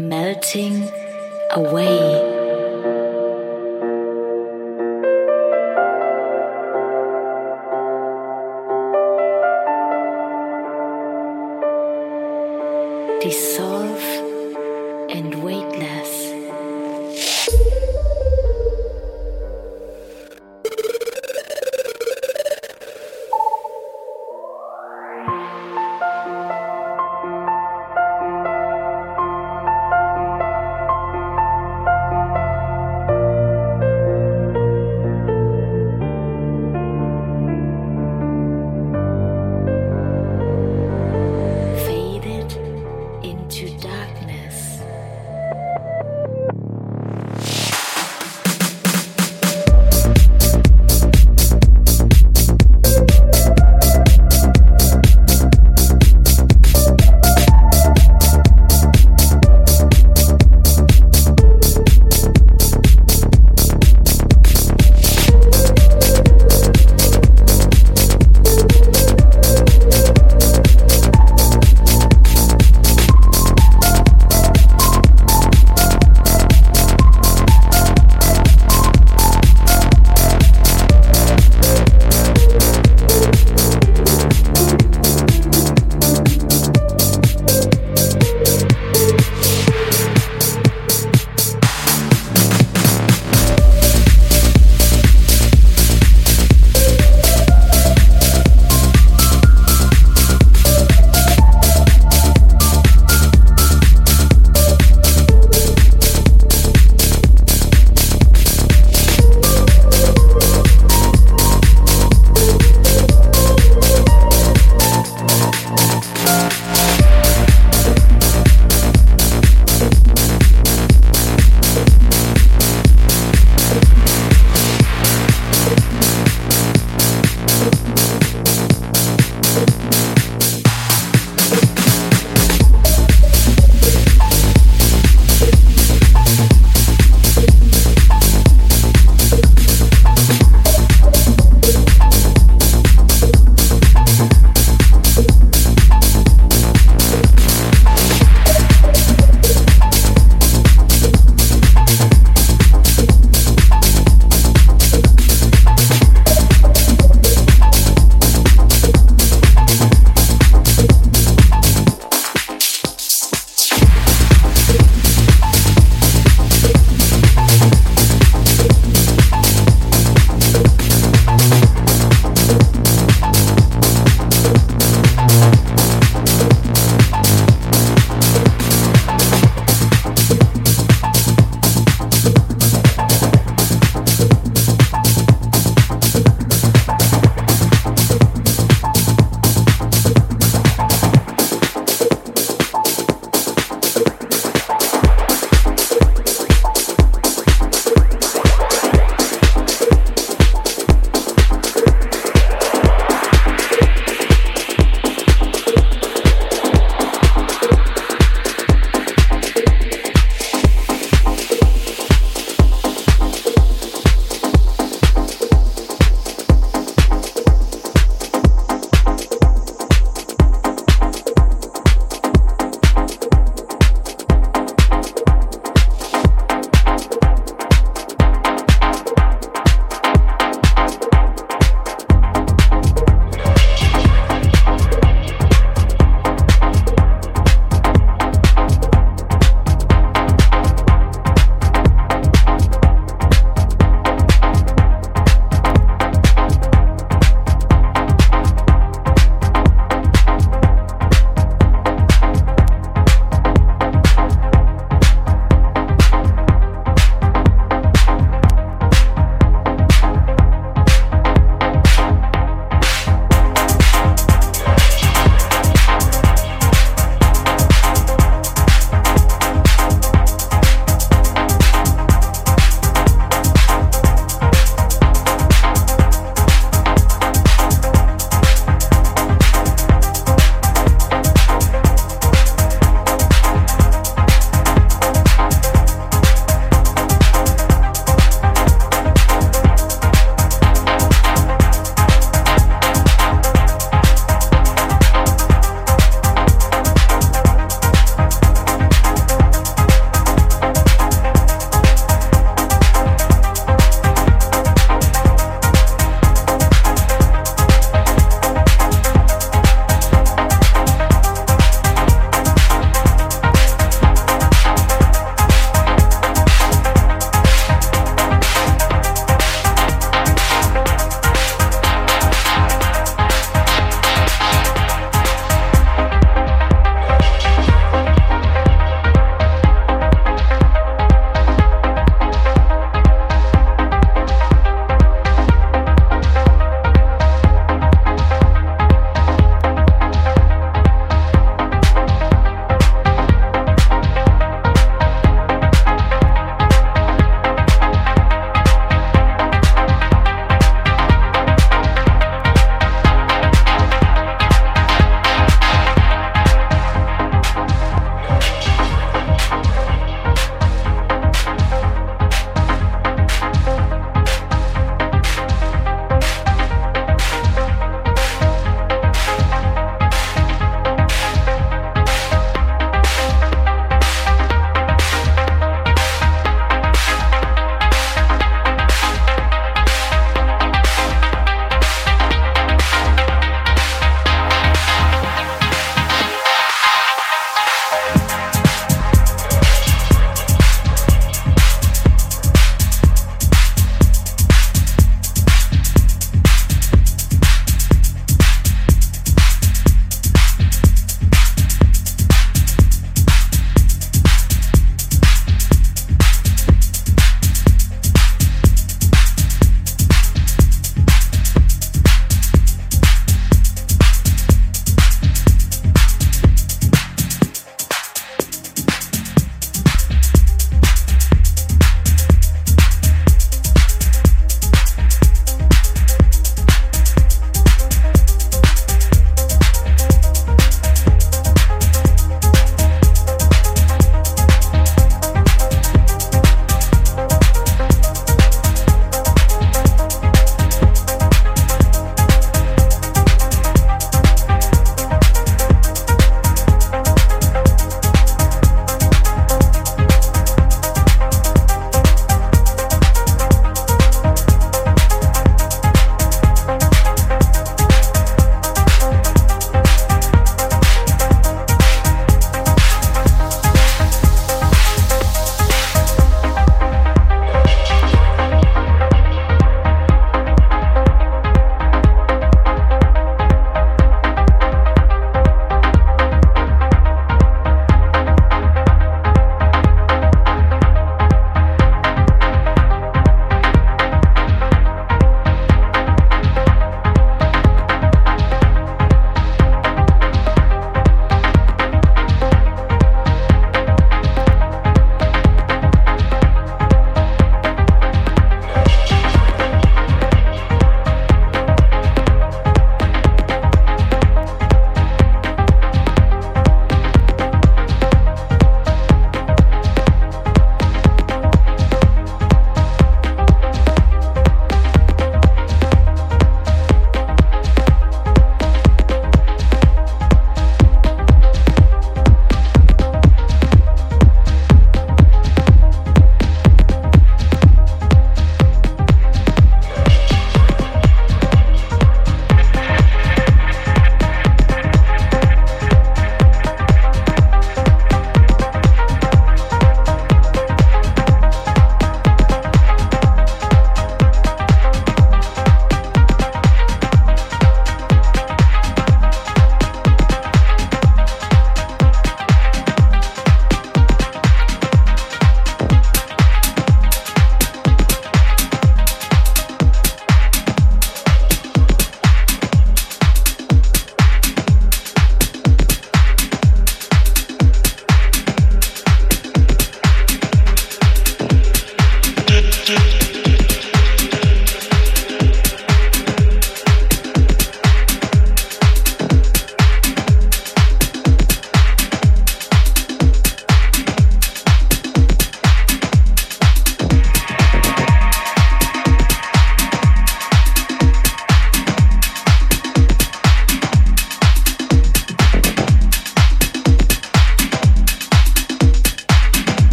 Melting away.